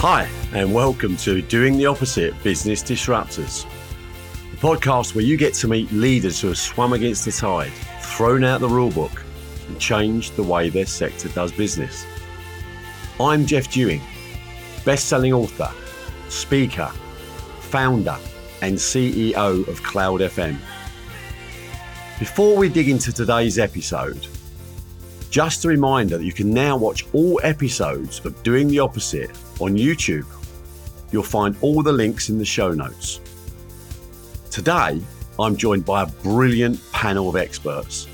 Hi, and welcome to Doing the Opposite Business Disruptors, the podcast where you get to meet leaders who have swum against the tide, thrown out the rulebook, and changed the way their sector does business. I'm Jeff Dewing, best selling author, speaker, founder, and CEO of Cloud FM. Before we dig into today's episode, just a reminder that you can now watch all episodes of Doing the Opposite on YouTube. You'll find all the links in the show notes. Today, I'm joined by a brilliant panel of experts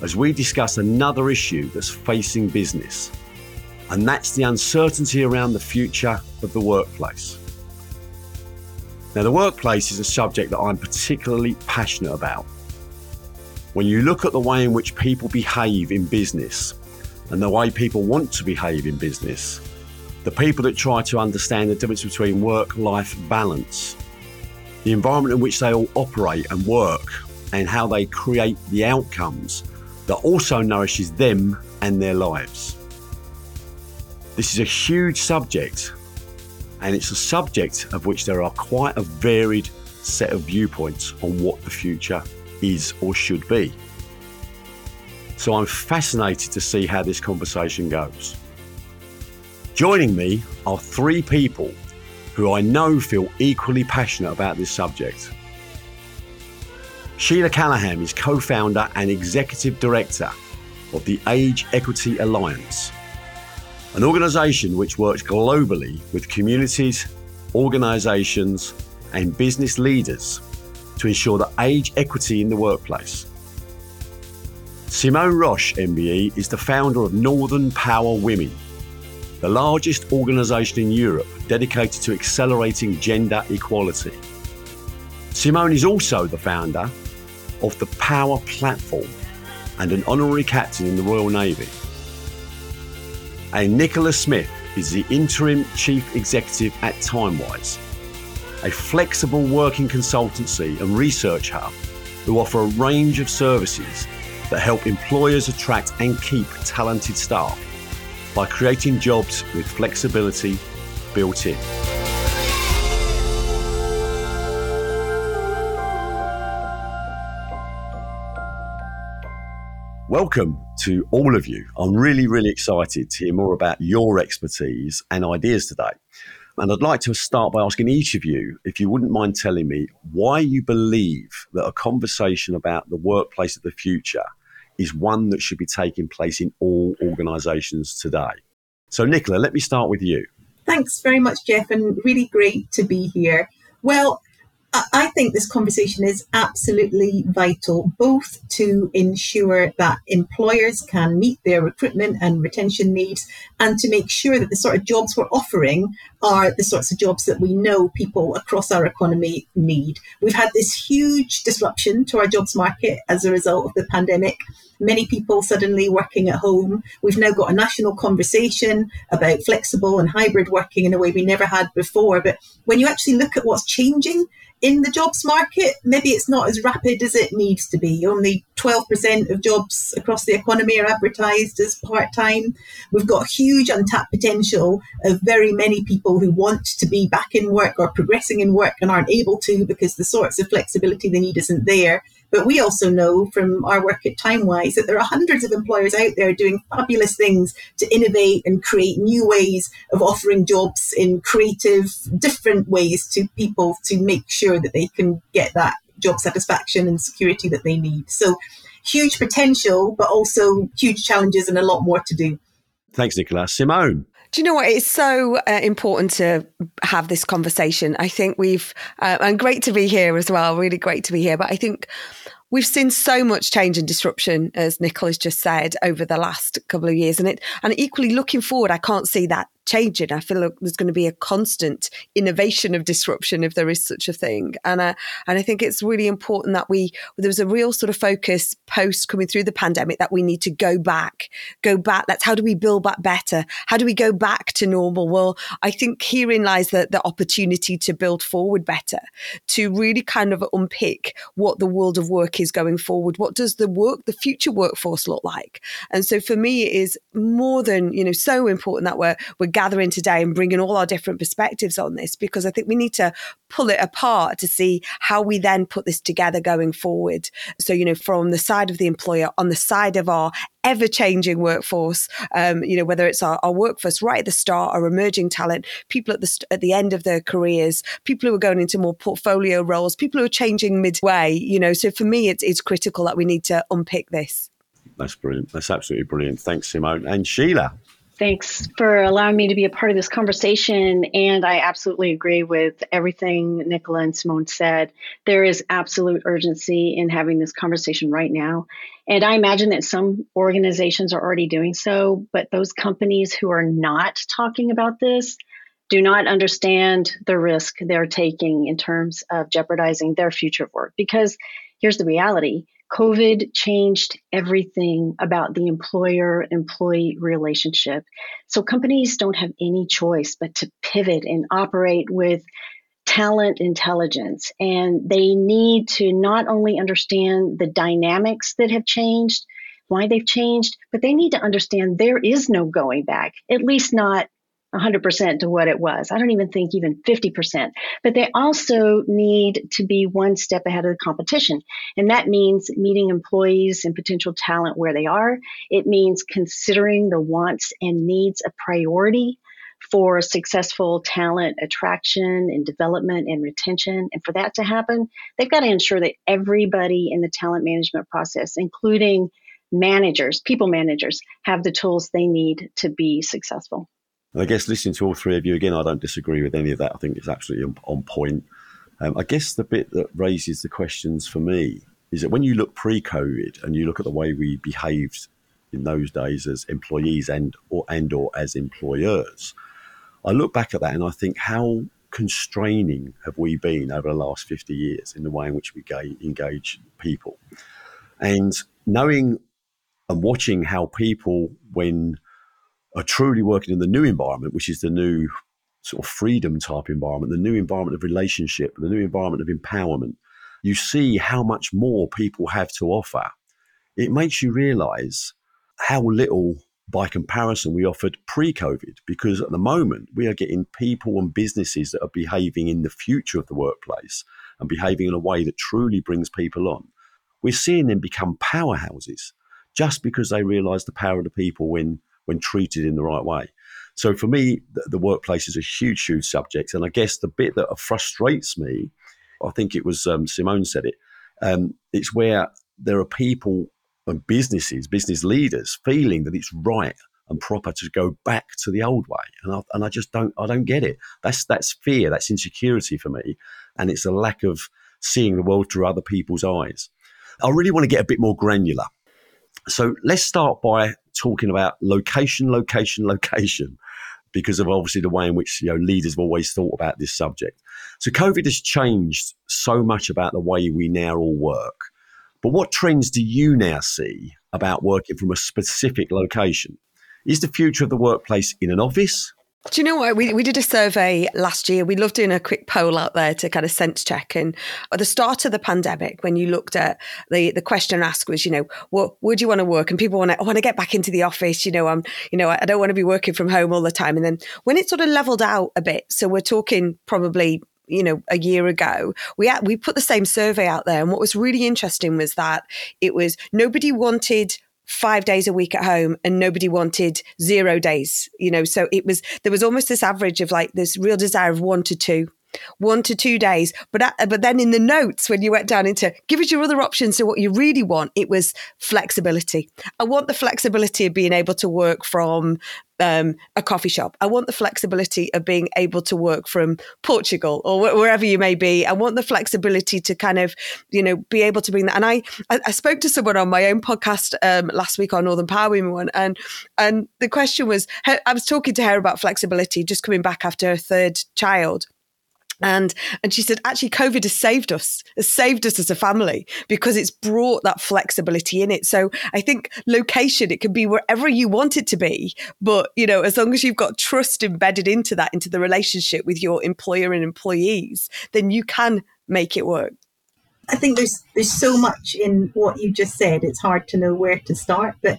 as we discuss another issue that's facing business, and that's the uncertainty around the future of the workplace. Now, the workplace is a subject that I'm particularly passionate about when you look at the way in which people behave in business and the way people want to behave in business, the people that try to understand the difference between work life balance, the environment in which they all operate and work, and how they create the outcomes that also nourishes them and their lives. This is a huge subject, and it's a subject of which there are quite a varied set of viewpoints on what the future is or should be. So I'm fascinated to see how this conversation goes. Joining me are three people who I know feel equally passionate about this subject. Sheila Callaham is co founder and executive director of the Age Equity Alliance, an organisation which works globally with communities, organisations, and business leaders to ensure that age equity in the workplace. Simone Roche, MBE, is the founder of Northern Power Women, the largest organisation in Europe dedicated to accelerating gender equality. Simone is also the founder of the Power Platform and an honorary captain in the Royal Navy. And Nicola Smith is the interim chief executive at Timewise, a flexible working consultancy and research hub who offer a range of services that help employers attract and keep talented staff by creating jobs with flexibility built in. Welcome to all of you. I'm really, really excited to hear more about your expertise and ideas today. And I'd like to start by asking each of you if you wouldn't mind telling me why you believe that a conversation about the workplace of the future is one that should be taking place in all organisations today. So, Nicola, let me start with you. Thanks very much, Jeff, and really great to be here. Well, I think this conversation is absolutely vital, both to ensure that employers can meet their recruitment and retention needs, and to make sure that the sort of jobs we're offering are the sorts of jobs that we know people across our economy need. We've had this huge disruption to our jobs market as a result of the pandemic. Many people suddenly working at home. We've now got a national conversation about flexible and hybrid working in a way we never had before. But when you actually look at what's changing, in the jobs market, maybe it's not as rapid as it needs to be. Only 12% of jobs across the economy are advertised as part time. We've got huge untapped potential of very many people who want to be back in work or progressing in work and aren't able to because the sorts of flexibility they need isn't there. But we also know from our work at Timewise that there are hundreds of employers out there doing fabulous things to innovate and create new ways of offering jobs in creative, different ways to people to make sure that they can get that job satisfaction and security that they need. So huge potential, but also huge challenges and a lot more to do. Thanks, Nicola. Simone. Do you know what? It's so uh, important to have this conversation. I think we've, uh, and great to be here as well, really great to be here. But I think we've seen so much change and disruption, as Nicola's just said, over the last couple of years. And it, and equally looking forward, I can't see that changing. I feel like there's going to be a constant innovation of disruption if there is such a thing. And uh, and I think it's really important that we there was a real sort of focus post coming through the pandemic that we need to go back, go back. That's how do we build back better? How do we go back to normal? Well, I think herein lies the, the opportunity to build forward better, to really kind of unpick what the world of work is going forward. What does the work, the future workforce look like? And so for me, it is more than you know so important that we're we're gathering today and bringing all our different perspectives on this because I think we need to pull it apart to see how we then put this together going forward. So, you know, from the side of the employer, on the side of our ever changing workforce, um, you know, whether it's our, our, workforce right at the start, our emerging talent, people at the, at the end of their careers, people who are going into more portfolio roles, people who are changing midway, you know. So for me, it's, it's critical that we need to unpick this. That's brilliant. That's absolutely brilliant. Thanks, Simone. And Sheila. Thanks for allowing me to be a part of this conversation. And I absolutely agree with everything Nicola and Simone said. There is absolute urgency in having this conversation right now. And I imagine that some organizations are already doing so, but those companies who are not talking about this do not understand the risk they're taking in terms of jeopardizing their future of work. Because here's the reality COVID changed everything about the employer employee relationship. So companies don't have any choice but to pivot and operate with talent intelligence. And they need to not only understand the dynamics that have changed, why they've changed, but they need to understand there is no going back, at least not 100% to what it was. I don't even think even 50%. But they also need to be one step ahead of the competition. And that means meeting employees and potential talent where they are. It means considering the wants and needs a priority for successful talent attraction and development and retention. And for that to happen, they've got to ensure that everybody in the talent management process, including managers, people managers, have the tools they need to be successful. And I guess listening to all three of you again, I don't disagree with any of that. I think it's absolutely on, point. Um, I guess the bit that raises the questions for me is that when you look pre-COVID and you look at the way we behaved in those days as employees and or and or as employers, I look back at that and I think how constraining have we been over the last 50 years in the way in which we engage people. And knowing and watching how people, when are truly working in the new environment, which is the new sort of freedom type environment, the new environment of relationship, the new environment of empowerment, you see how much more people have to offer. It makes you realize how little, by comparison, we offered pre COVID, because at the moment we are getting people and businesses that are behaving in the future of the workplace and behaving in a way that truly brings people on. We're seeing them become powerhouses just because they realize the power of the people when when treated in the right way. So for me, the, the workplace is a huge, huge subject. And I guess the bit that frustrates me, I think it was um, Simone said it, um, it's where there are people and businesses, business leaders feeling that it's right and proper to go back to the old way. And I, and I just don't, I don't get it. That's, that's fear, that's insecurity for me. And it's a lack of seeing the world through other people's eyes. I really want to get a bit more granular. So let's start by talking about location, location, location, because of obviously the way in which you know leaders have always thought about this subject. So COVID has changed so much about the way we now all work. But what trends do you now see about working from a specific location? Is the future of the workplace in an office? Do you know what? We, we did a survey last year. We loved doing a quick poll out there to kind of sense check. And at the start of the pandemic, when you looked at the, the question asked was, you know, what would you want to work? And people want to, I want to get back into the office. You know, I'm, you know, I don't want to be working from home all the time. And then when it sort of leveled out a bit, so we're talking probably you know a year ago we had, we put the same survey out there and what was really interesting was that it was nobody wanted five days a week at home and nobody wanted zero days, you know. So it was, there was almost this average of like this real desire of one to two one to two days. But but then in the notes, when you went down into give us your other options, so what you really want, it was flexibility. I want the flexibility of being able to work from um, a coffee shop. I want the flexibility of being able to work from Portugal or wh- wherever you may be. I want the flexibility to kind of, you know, be able to bring that. And I, I, I spoke to someone on my own podcast um, last week on Northern Power Women one, and and the question was, I was talking to her about flexibility, just coming back after her third child and and she said actually covid has saved us has saved us as a family because it's brought that flexibility in it. So i think location it can be wherever you want it to be but you know as long as you've got trust embedded into that into the relationship with your employer and employees then you can make it work. I think there's there's so much in what you just said it's hard to know where to start but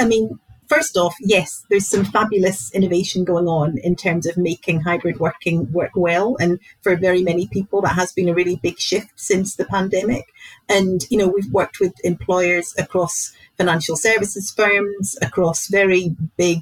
i mean First off, yes, there's some fabulous innovation going on in terms of making hybrid working work well. And for very many people, that has been a really big shift since the pandemic. And, you know, we've worked with employers across financial services firms, across very big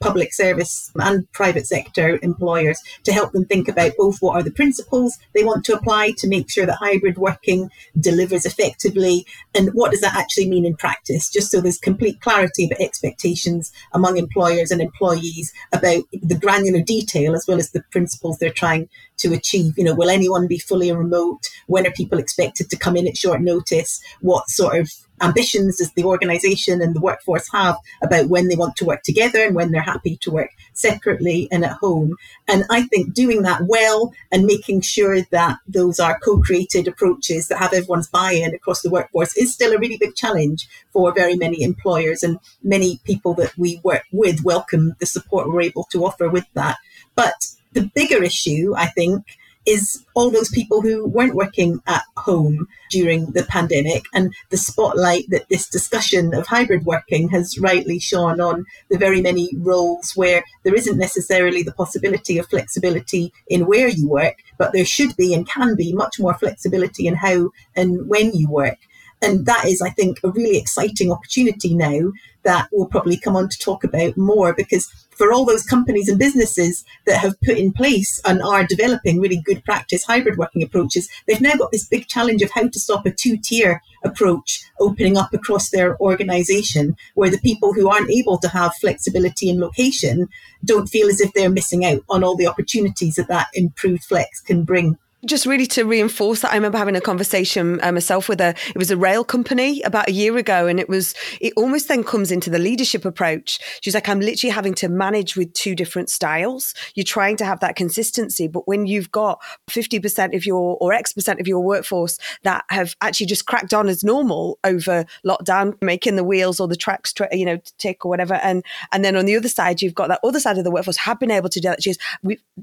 public service and private sector employers to help them think about both what are the principles they want to apply to make sure that hybrid working delivers effectively and what does that actually mean in practice, just so there's complete clarity about expectations among employers and employees about the granular detail as well as the principles they're trying to achieve. You know, will anyone be fully remote? When are people expected to come in at short notice? What sort of ambitions does the organization and the workforce have about when they want to work together and when they're happy to work separately and at home. And I think doing that well and making sure that those are co-created approaches that have everyone's buy-in across the workforce is still a really big challenge for very many employers and many people that we work with welcome the support we're able to offer with that. But the bigger issue, I think, is all those people who weren't working at home during the pandemic and the spotlight that this discussion of hybrid working has rightly shone on the very many roles where there isn't necessarily the possibility of flexibility in where you work, but there should be and can be much more flexibility in how and when you work. And that is, I think, a really exciting opportunity now that we'll probably come on to talk about more because for all those companies and businesses that have put in place and are developing really good practice hybrid working approaches, they've now got this big challenge of how to stop a two tier approach opening up across their organization where the people who aren't able to have flexibility in location don't feel as if they're missing out on all the opportunities that that improved flex can bring just really to reinforce that, I remember having a conversation uh, myself with a, it was a rail company about a year ago. And it was, it almost then comes into the leadership approach. She's like, I'm literally having to manage with two different styles. You're trying to have that consistency. But when you've got 50% of your, or X percent of your workforce that have actually just cracked on as normal over lockdown, making the wheels or the tracks, you know, tick or whatever. And, and then on the other side, you've got that other side of the workforce have been able to do that. She's,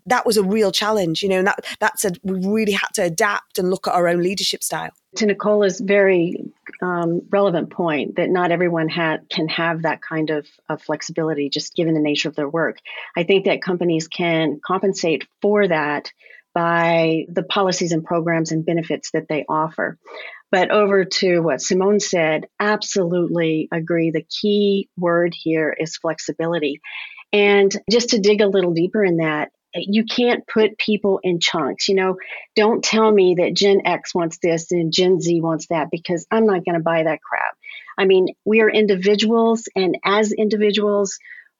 that was a real challenge, you know, and that, that's a, really had to adapt and look at our own leadership style. To Nicola's very um, relevant point that not everyone ha- can have that kind of, of flexibility just given the nature of their work. I think that companies can compensate for that by the policies and programs and benefits that they offer. But over to what Simone said, absolutely agree. The key word here is flexibility. And just to dig a little deeper in that, you can't put people in chunks. You know, don't tell me that Gen X wants this and Gen Z wants that because I'm not going to buy that crap. I mean, we are individuals, and as individuals,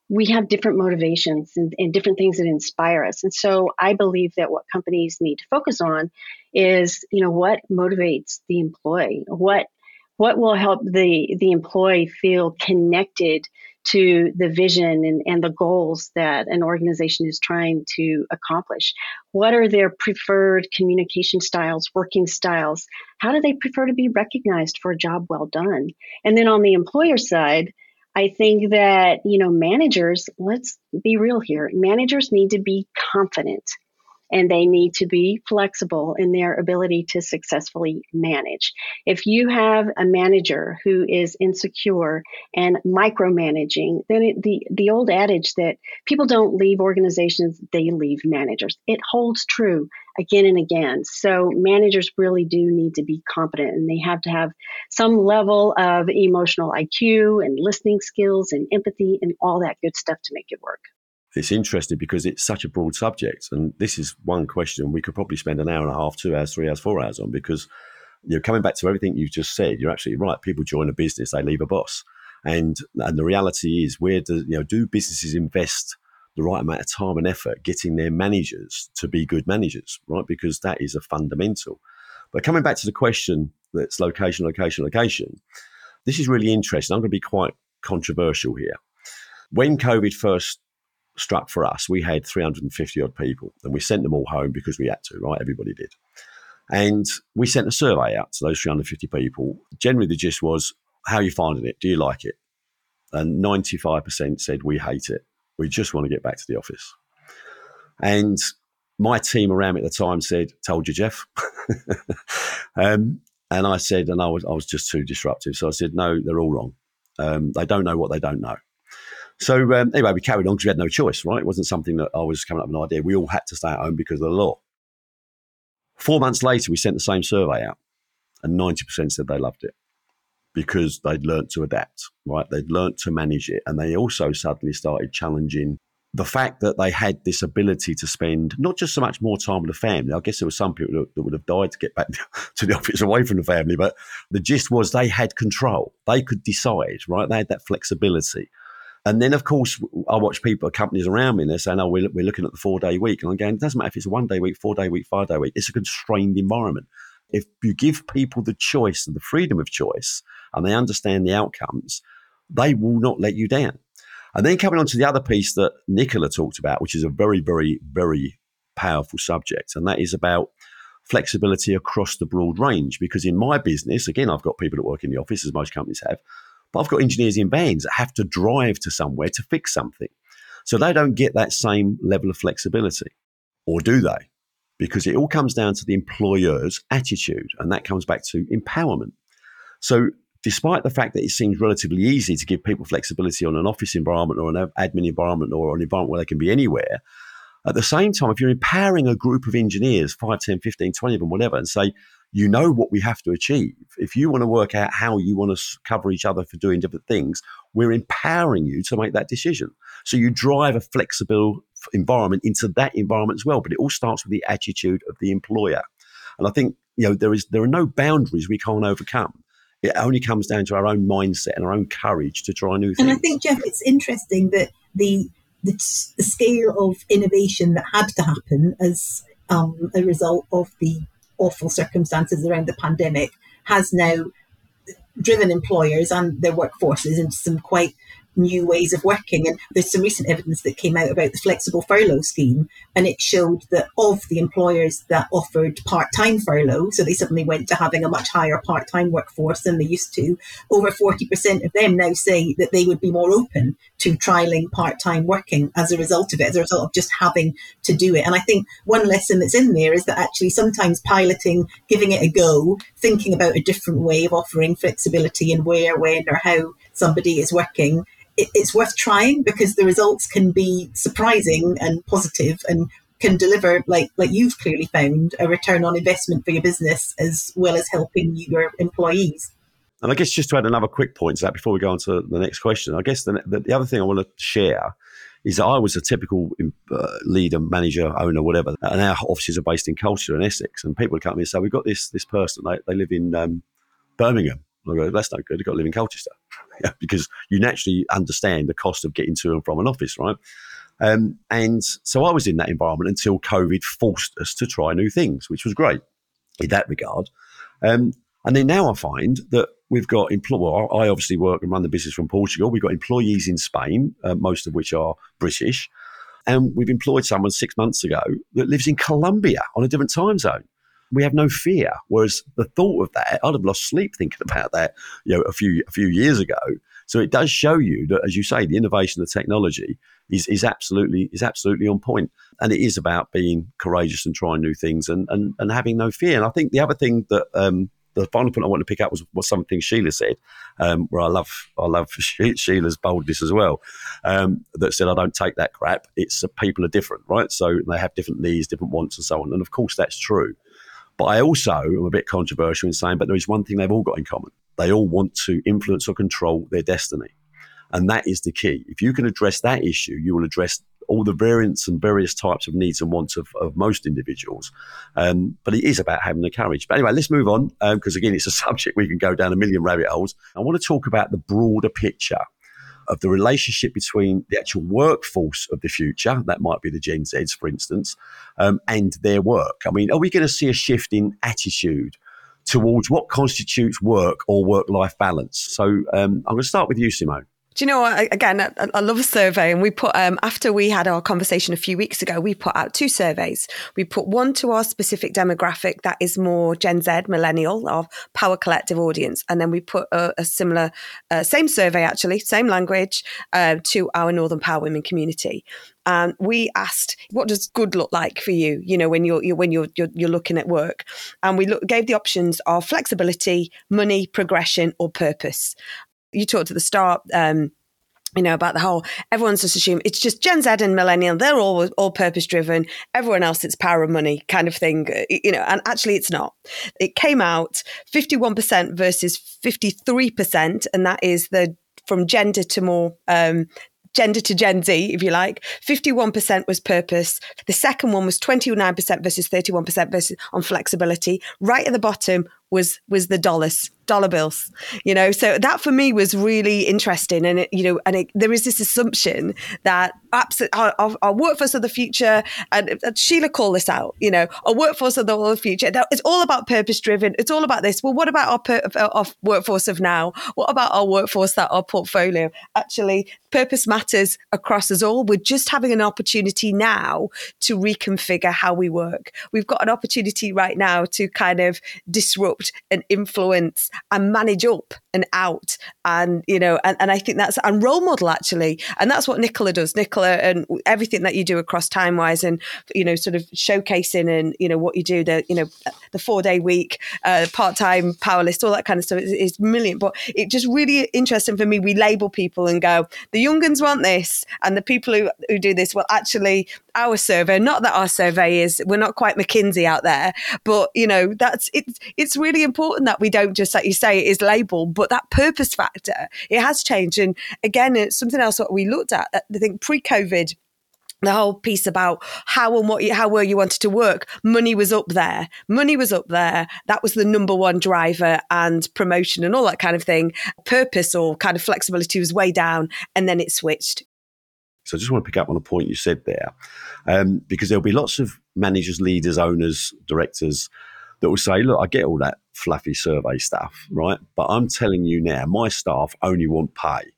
we have different motivations and, and, different things that inspire us. And so I believe that what companies need to focus on is, you know, what motivates the employee? What what will help the the employee feel connected to the vision and, and the goals that an organization is trying to accomplish. What are their preferred communication styles, working styles? How do they prefer to be recognized for a job well done? And then on the employer side, I think that, you know, managers, let's be real here, managers need to be confident and they need to be flexible in their ability to successfully manage. If you have a manager who is insecure and micromanaging, then it, the the old adage that people don't leave organizations, they leave managers. It holds true again and again. So managers really do need to be competent and they have to have some level of emotional IQ and listening skills and empathy and all that good stuff to make it work it's interesting because it's such a broad subject. And this is one question we could probably spend an hour and a half, two hours, three hours, four hours on because you know, coming back to everything you've just said, you're absolutely right. People join a business, they leave a boss. And and the reality is where do you know do businesses invest the right amount of time and effort getting their managers to be good managers, right? Because that is a fundamental. But coming back to the question that's location, location, location, this is really interesting. I'm going to be quite controversial here. When COVID first struck for us, we had 350 odd people and we sent them all home because we had to, right? Everybody did. And we sent a survey out to those 350 people. Generally, the gist was, How are you finding it? Do you like it? And 95% said, We hate it. We just want to get back to the office. And my team around me at the time said, Told you, Jeff. um, and I said, and I was, I was just too disruptive. So I said, No, they're all wrong. Um, they don't know what they don't know. So um, anyway, we carried on because we had no choice, right? It wasn't something that I was coming up with an idea. We all had to stay at home because of the law. Four months later, we sent the same survey out, and 90% said they loved it because they'd learnt to adapt, right? They'd learnt to manage it. And they also suddenly started challenging the fact that they had this ability to spend not just so much more time with the family. I guess there were some people that, that would have died to get back to the office away from the family, but the gist was they had control. They could decide, right? They had that flexibility. And then, of course, I watch people, companies around me, and they're saying, oh, we're, we're looking at the four day week. And I'm going, it doesn't matter if it's a one day week, four day week, five day week. It's a constrained environment. If you give people the choice and the freedom of choice and they understand the outcomes, they will not let you down. And then coming on to the other piece that Nicola talked about, which is a very, very, very powerful subject, and that is about flexibility across the broad range. Because in my business, again, I've got people that work in the office, as most companies have, but I've got engineers in vans that have to drive to somewhere to fix something. So they don't get that same level of flexibility. Or do they? Because it all comes down to the employer's attitude, and that comes back to empowerment. So, despite the fact that it seems relatively easy to give people flexibility on an office environment or an admin environment or an environment where they can be anywhere, at the same time, if you're empowering a group of engineers, 5, 10, 15, 20 of them, whatever, and say, you know what we have to achieve. If you want to work out how you want to cover each other for doing different things, we're empowering you to make that decision. So you drive a flexible environment into that environment as well. But it all starts with the attitude of the employer. And I think you know there is there are no boundaries we can't overcome. It only comes down to our own mindset and our own courage to try new things. And I think Jeff, it's interesting that the the, the scale of innovation that had to happen as um, a result of the awful circumstances around the pandemic has now driven employers and their workforces into some quite new ways of working. And there's some recent evidence that came out about the flexible furlough scheme, and it showed that of the employers that offered part time furlough, so they suddenly went to having a much higher part time workforce than they used to, over 40% of them now say that they would be more open to trialing part time working as a result of it, as a result of just having to do it. And I think one lesson that's in there is that actually sometimes piloting, giving it a go, thinking about a different way of offering flexibility and where, when, or how somebody is working it's worth trying because the results can be surprising and positive and can deliver like like you've clearly found a return on investment for your business as well as helping your employees and i guess just to add another quick point to that before we go on to the next question i guess the, the, the other thing i want to share is that I was a typical uh, leader, manager, owner, whatever, and our offices are based in Colchester and Essex. And people would come to me and say, "We've got this this person. They, they live in um, Birmingham." I go, "That's no good. They've got to live in Colchester." because you naturally understand the cost of getting to and from an office, right? Um, and so I was in that environment until COVID forced us to try new things, which was great in that regard. Um, and then now I find that we've got employ. Well, I obviously work and run the business from Portugal. We've got employees in Spain, uh, most of which are British, and we've employed someone six months ago that lives in Colombia on a different time zone we have no fear. Whereas the thought of that, I'd have lost sleep thinking about that, you know, a few a few years ago. So it does show you that, as you say, the innovation, the technology is is absolutely is absolutely on point, and it is about being courageous and trying new things and and, and having no fear. And I think the other thing that um, the final point I want to pick up was, was something Sheila said, um, where I love I love Sheila's boldness as well. Um, that said, I don't take that crap. It's uh, people are different, right? So they have different needs, different wants, and so on. And of course, that's true. But I also am a bit controversial in saying, but there is one thing they've all got in common. They all want to influence or control their destiny. And that is the key. If you can address that issue, you will address all the variants and various types of needs and wants of, of most individuals. Um, but it is about having the courage. But anyway, let's move on because, um, again, it's a subject we can go down a million rabbit holes. I want to talk about the broader picture of the relationship between the actual workforce of the future, that might be the Gen Zs, for instance, um, and their work. I mean, are we going to see a shift in attitude towards what constitutes work or work life balance? So um, I'm going to start with you, Simone. Do you know what? Again, I, love a survey. And we put, um, after we had our conversation a few weeks ago, we put out two surveys. We put one to our specific demographic that is more Gen Z, millennial, our Power Collective audience. And then we put a, a similar, uh, same survey actually, same language uh, to our Northern Power Women community. And we asked, what does good look like for you? You know, when you're, you're when you're, you're, you're looking at work, and we look, gave the options of flexibility, money, progression, or purpose you talked at the start, um, you know, about the whole, everyone's just assumed it's just Gen Z and millennial. They're all, all purpose driven. Everyone else, it's power of money kind of thing, you know, and actually it's not. It came out 51% versus 53%. And that is the, from gender to more, um, gender to Gen Z, if you like. 51% was purpose. The second one was 29% versus 31% versus on flexibility. Right at the bottom was was the dollars dollar bills you know? So that for me was really interesting. And it, you know and it, there is this assumption that absolutely our, our, workforce of the future and, and, sheila called this out you know our workforce of the future it's all about purpose driven it's all about this. Well what about our, per, our workforce of now? What about our workforce that our portfolio? Actually purpose matters across us all. We're just having an opportunity now to reconfigure how we work. We've got an opportunity right now to kind of disrupt and influence and manage up and out and you know and, and i think that's and role model actually and that's what nicola does. Nicola and everything that you do across Timewise and you know sort of showcasing and you know what you do the you know the four day week uh, part-time power list all that kind of stuff is, is brilliant but it just really interesting for me we label people and go the young ones want this and the people who, who do this well actually our survey not that our survey is we're not quite mckinsey out there but you know that's it's it's really important that we don't just like you say it is labeled but that purpose factor it has changed. And again it's something else that we looked at i think pre-covid the whole piece about how and what you, how well you wanted to work money was up there. Money was up there. That was the number one driver and promotion and all that kind of thing. Purpose or kind of flexibility was way down and then it switched. So I just want to pick up on a point you said there, um, because there'll be lots of managers, leaders, owners, directors that will say, "Look, I get all that fluffy survey stuff, right? But I'm telling you now, my staff only want pay,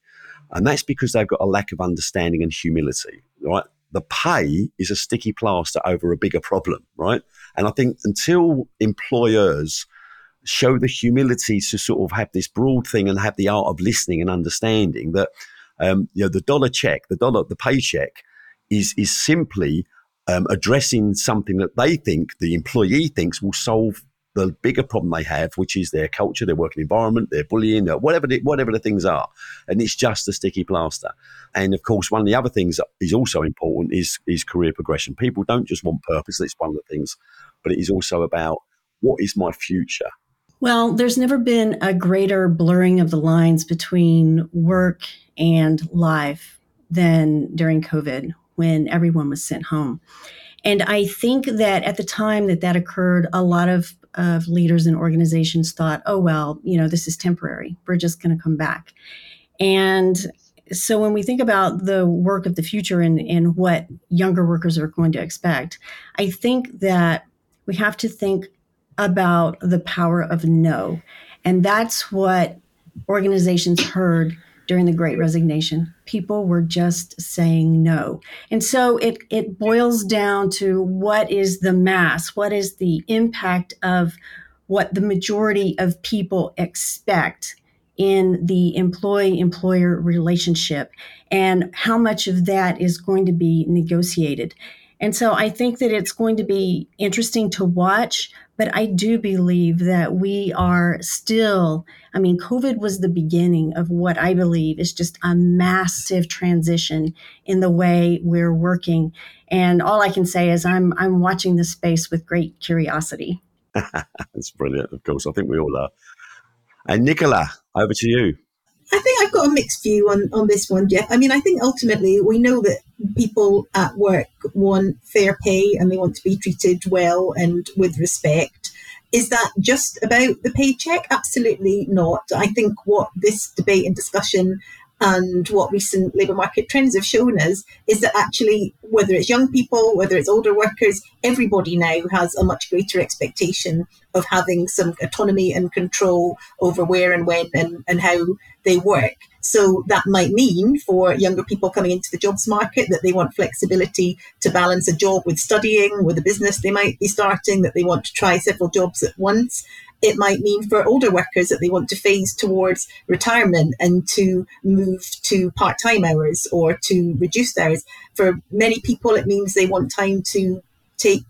and that's because they've got a lack of understanding and humility, right? The pay is a sticky plaster over a bigger problem, right? And I think until employers show the humility to sort of have this broad thing and have the art of listening and understanding that um, you know, the dollar check, the dollar, the paycheck is is simply um, addressing something that they think the employee thinks will solve the bigger problem they have, which is their culture, their working environment, their bullying, whatever the, whatever the things are, and it's just a sticky plaster. And of course, one of the other things that is also important is is career progression. People don't just want purpose; it's one of the things, but it is also about what is my future. Well, there's never been a greater blurring of the lines between work and life than during COVID when everyone was sent home. And I think that at the time that that occurred, a lot of, of leaders and organizations thought, oh, well, you know, this is temporary. We're just going to come back. And so when we think about the work of the future and, and what younger workers are going to expect, I think that we have to think about the power of no. And that's what organizations heard during the great resignation. People were just saying no. And so it, it boils down to what is the mass? What is the impact of what the majority of people expect in the employee employer relationship? And how much of that is going to be negotiated? And so I think that it's going to be interesting to watch, but I do believe that we are still, I mean, COVID was the beginning of what I believe is just a massive transition in the way we're working. And all I can say is I'm I'm watching this space with great curiosity. That's brilliant, of course. I think we all are. And Nicola, over to you. I think I've got a mixed view on, on this one, Jeff. I mean, I think ultimately we know that people at work want fair pay and they want to be treated well and with respect. Is that just about the paycheck? Absolutely not. I think what this debate and discussion and what recent labour market trends have shown us is that actually, whether it's young people, whether it's older workers, everybody now has a much greater expectation of having some autonomy and control over where and when and, and how they work. So that might mean for younger people coming into the jobs market that they want flexibility to balance a job with studying, with a business they might be starting, that they want to try several jobs at once. It might mean for older workers that they want to phase towards retirement and to move to part time hours or to reduced hours. For many people, it means they want time to take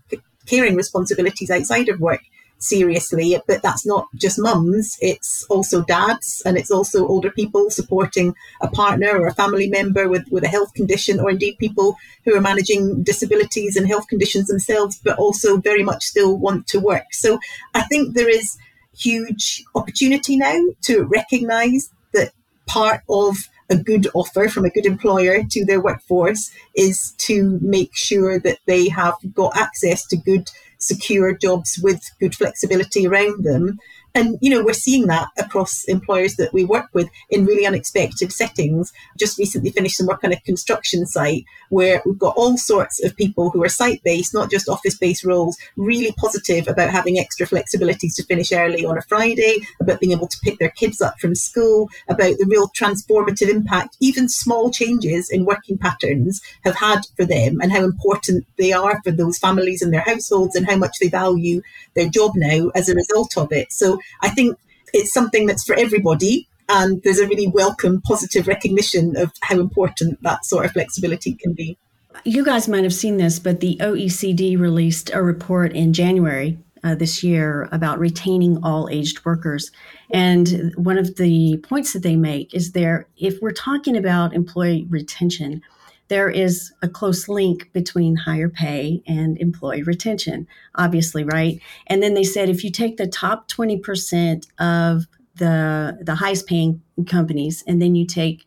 caring responsibilities outside of work. seriously. But that's not just mums, it's also dads and it's also older people supporting a partner or a family member with, with a health condition, or indeed people who are managing disabilities and health conditions themselves, but also very much still want to work. So I think there is huge opportunity now to recognize that part of a good offer from a good employer to their workforce is to make sure that they have got access to good secure jobs with good flexibility around them and, you know, we're seeing that across employers that we work with in really unexpected settings. Just recently finished some work on a construction site where we've got all sorts of people who are site based, not just office based roles, really positive about having extra flexibilities to finish early on a Friday, about being able to pick their kids up from school, about the real transformative impact, even small changes in working patterns have had for them and how important they are for those families and their households and how much they value their job now as a result of it. So I think it's something that's for everybody. And there's a really welcome, positive recognition of how important that sort of flexibility can be. You guys might have seen this, but the OECD released a report in January uh, this year about retaining all aged workers. And one of the points that they make is there, if we're talking about employee retention, there is a close link between higher pay and employee retention, obviously, right? And then they said if you take the top 20% of the the highest paying companies and then you take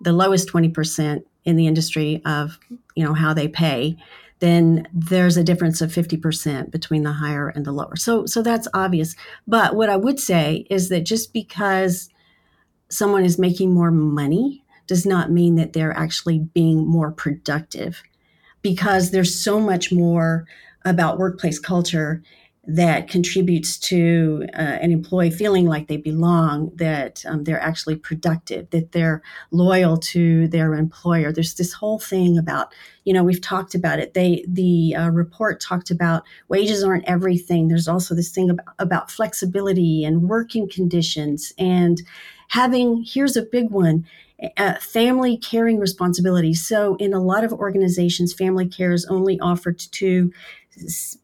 the lowest 20% in the industry of, you know, how they pay, then there's a difference of 50% between the higher and the lower. So so that's obvious. But what I would say is that just because someone is making more money does not mean that they're actually being more productive because there's so much more about workplace culture that contributes to uh, an employee feeling like they belong, that um, they're actually productive, that they're loyal to their employer. There's this whole thing about, you know, we've talked about it. They the uh, report talked about wages aren't everything. There's also this thing about, about flexibility and working conditions and having. Here's a big one uh, family caring responsibilities. So, in a lot of organizations, family care is only offered to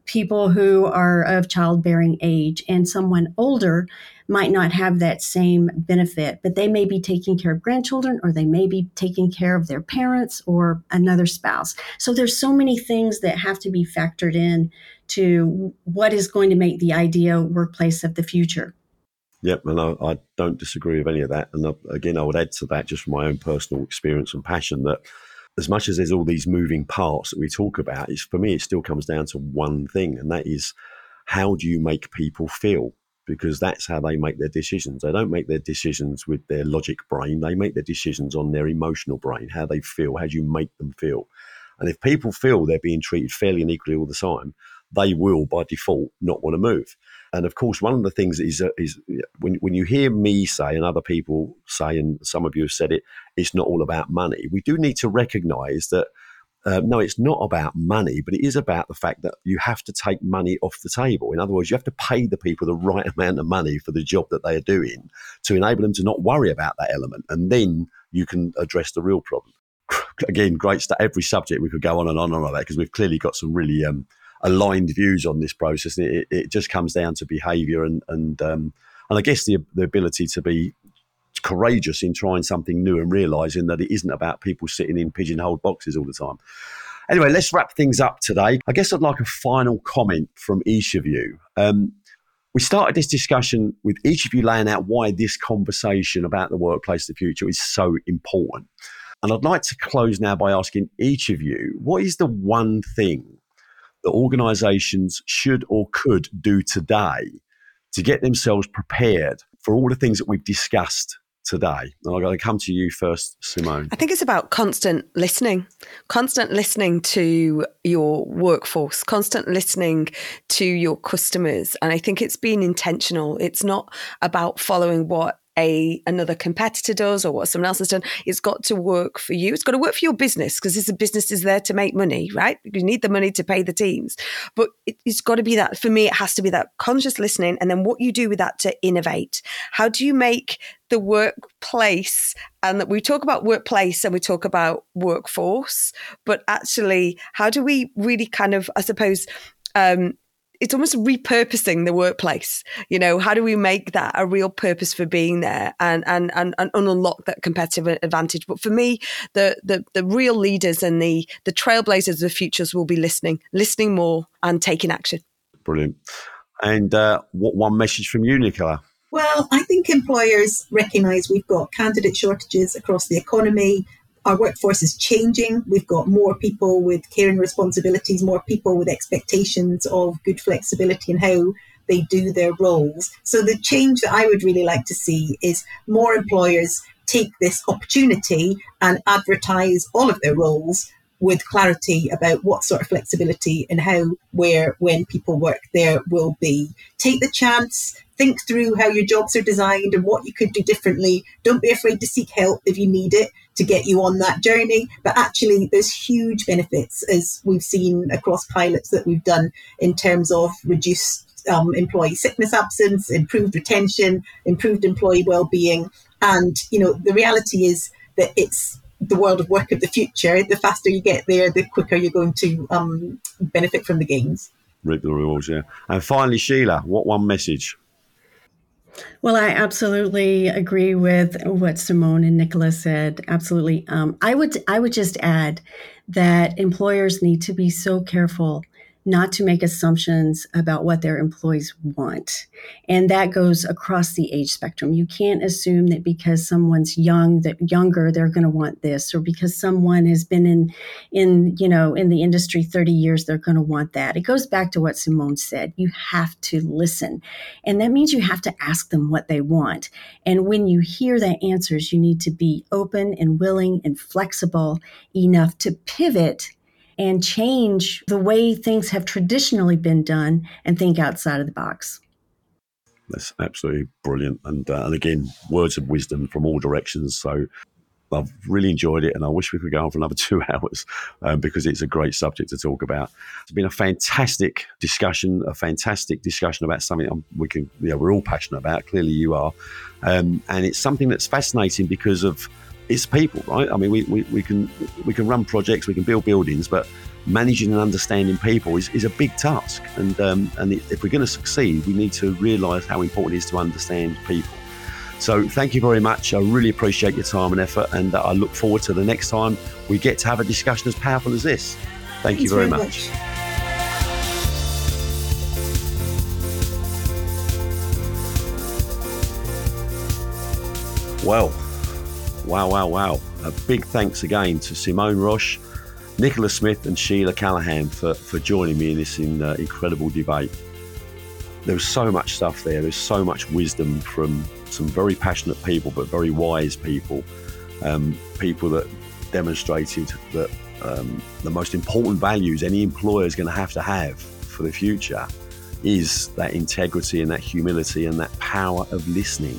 people who are of childbearing age, and someone older might not have that same benefit, but they may be taking care of grandchildren or they may be taking care of their parents or another spouse. So there's so many things that have to be factored in to what is going to make the ideal workplace of the future. Yep, and I, I, don't disagree with any of that. And again, I would add to that just from my own personal experience and passion that as much as there's all these moving parts that we talk about, it's, for me, it still comes down to one thing, and that is how do you make people feel? Because that's how they make their decisions. They don't make their decisions with their logic brain, they make their decisions on their emotional brain, how they feel, how do you make them feel. And if people feel they're being treated fairly and equally all the time, they will by default not want to move. And of course, one of the things is, uh, is when, when you hear me say and other people say, and some of you have said it, it's not all about money. We do need to recognize that uh, no, it's not about money, but it is about the fact that you have to take money off the table. In other words, you have to pay the people the right amount of money for the job that they are doing to enable them to not worry about that element. And then you can address the real problem. Again, great stuff. Every subject we could go on and on and on about because we've clearly got some really um, aligned views on this process. It, it just comes down to behaviour and and um, and I guess the the ability to be courageous in trying something new and realizing that it isn't about people sitting in pigeonholed boxes all the time. Anyway, let's wrap things up today. I guess I'd like a final comment from each of you. Um, we started this discussion with each of you laying out why this conversation about the workplace of the future is so important. And I'd like to close now by asking each of you what is the one thing that organizations should or could do today to get themselves prepared for all the things that we've discussed today? And I'm going to come to you first, Simone. I think it's about constant listening, constant listening to your workforce, constant listening to your customers. And I think it's being intentional. It's not about following what a another competitor does or what someone else has done. It's got to work for you. It's got to work for your business because this business is there to make money, right? You need the money to pay the teams. But it, it's got to be that for me, it has to be that conscious listening and then what you do with that to innovate. How do you make the workplace and that we talk about workplace and we talk about workforce, but actually how do we really kind of, I suppose, um, it's almost repurposing the workplace. You know, how do we make that a real purpose for being there and and and, and unlock that competitive advantage? But for me, the the the real leaders and the the trailblazers of the futures will be listening, listening more, and taking action. Brilliant. And uh, what one message from you, Nicola? Well, I think employers recognise we've got candidate shortages across the economy. Our workforce is changing. We've got more people with caring responsibilities, more people with expectations of good flexibility in how they do their roles. So, the change that I would really like to see is more employers take this opportunity and advertise all of their roles with clarity about what sort of flexibility and how, where, when people work there will be. Take the chance, think through how your jobs are designed and what you could do differently. Don't be afraid to seek help if you need it to get you on that journey. But actually, there's huge benefits, as we've seen across pilots that we've done, in terms of reduced um, employee sickness absence, improved retention, improved employee well-being. And, you know, the reality is that it's the world of work of the future, the faster you get there, the quicker you're going to um, benefit from the gains. Reap the rewards, yeah. And finally, Sheila, what one message? Well, I absolutely agree with what Simone and Nicola said. Absolutely. Um, I would I would just add that employers need to be so careful not to make assumptions about what their employees want. And that goes across the age spectrum. You can't assume that because someone's young that younger they're going to want this or because someone has been in in you know in the industry 30 years they're going to want that. It goes back to what Simone said. You have to listen. And that means you have to ask them what they want. And when you hear the answers, you need to be open and willing and flexible enough to pivot and change the way things have traditionally been done and think outside of the box. That's absolutely brilliant. And, uh, and again, words of wisdom from all directions. So I've really enjoyed it, and I wish we could go on for another two hours um, because it's a great subject to talk about. It's been a fantastic discussion, a fantastic discussion about something we can, you know, we're all passionate about. Clearly, you are, um, and it's something that's fascinating because of it's people, right? I mean, we, we, we can we can run projects, we can build buildings, but managing and understanding people is, is a big task. And um, and if we're going to succeed, we need to realise how important it is to understand people. So thank you very much. I really appreciate your time and effort, and uh, I look forward to the next time we get to have a discussion as powerful as this. Thank Thanks you very, very much. much. Well, Wow, wow, wow. A big thanks again to Simone Roche, Nicola Smith, and Sheila Callaham for, for joining me in this in, uh, incredible debate. There was so much stuff there. There's so much wisdom from some very passionate people, but very wise people. Um, people that demonstrated that um, the most important values any employer is going to have to have for the future is that integrity and that humility and that power of listening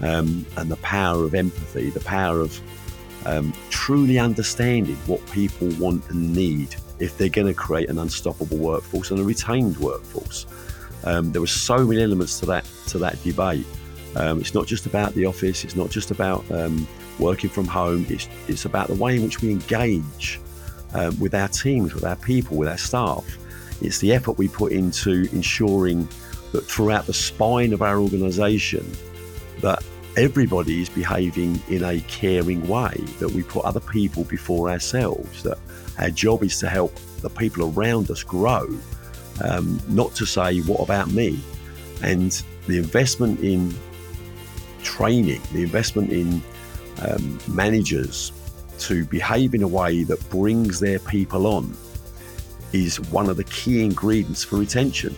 um, and the power of empathy, the power of um, truly understanding what people want and need if they're going to create an unstoppable workforce and a retained workforce. Um, there were so many elements to that to that debate. Um, it's not just about the office. It's not just about um, working from home. It's it's about the way in which we engage um, with our teams, with our people, with our staff. It's the effort we put into ensuring that throughout the spine of our organisation, that everybody is behaving in a caring way, that we put other people before ourselves, that our job is to help the people around us grow, um, not to say, what about me? And the investment in training, the investment in um, managers to behave in a way that brings their people on is one of the key ingredients for retention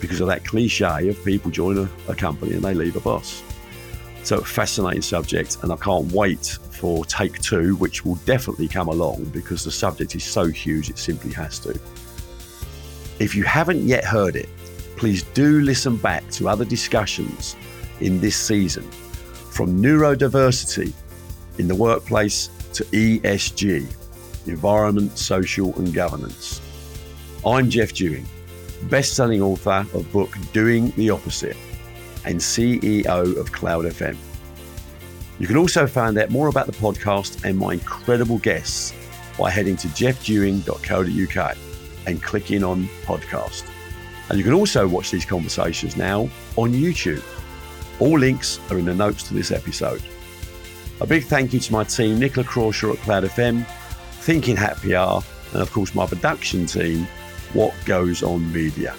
because of that cliche of people join a, a company and they leave a boss. So, fascinating subject, and I can't wait for take two, which will definitely come along because the subject is so huge it simply has to. If you haven't yet heard it, please do listen back to other discussions in this season from neurodiversity in the workplace to ESG, environment, social, and governance. I'm Jeff Dewing, best selling author of book Doing the Opposite and CEO of Cloud FM. You can also find out more about the podcast and my incredible guests by heading to jeffdewing.co.uk and clicking on podcast. And you can also watch these conversations now on YouTube. All links are in the notes to this episode. A big thank you to my team, Nicola Crawshaw at Cloud FM, Thinking Hat PR, and of course my production team, What Goes On Media.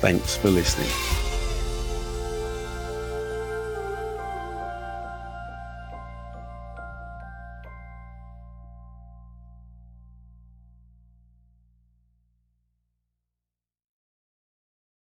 Thanks for listening.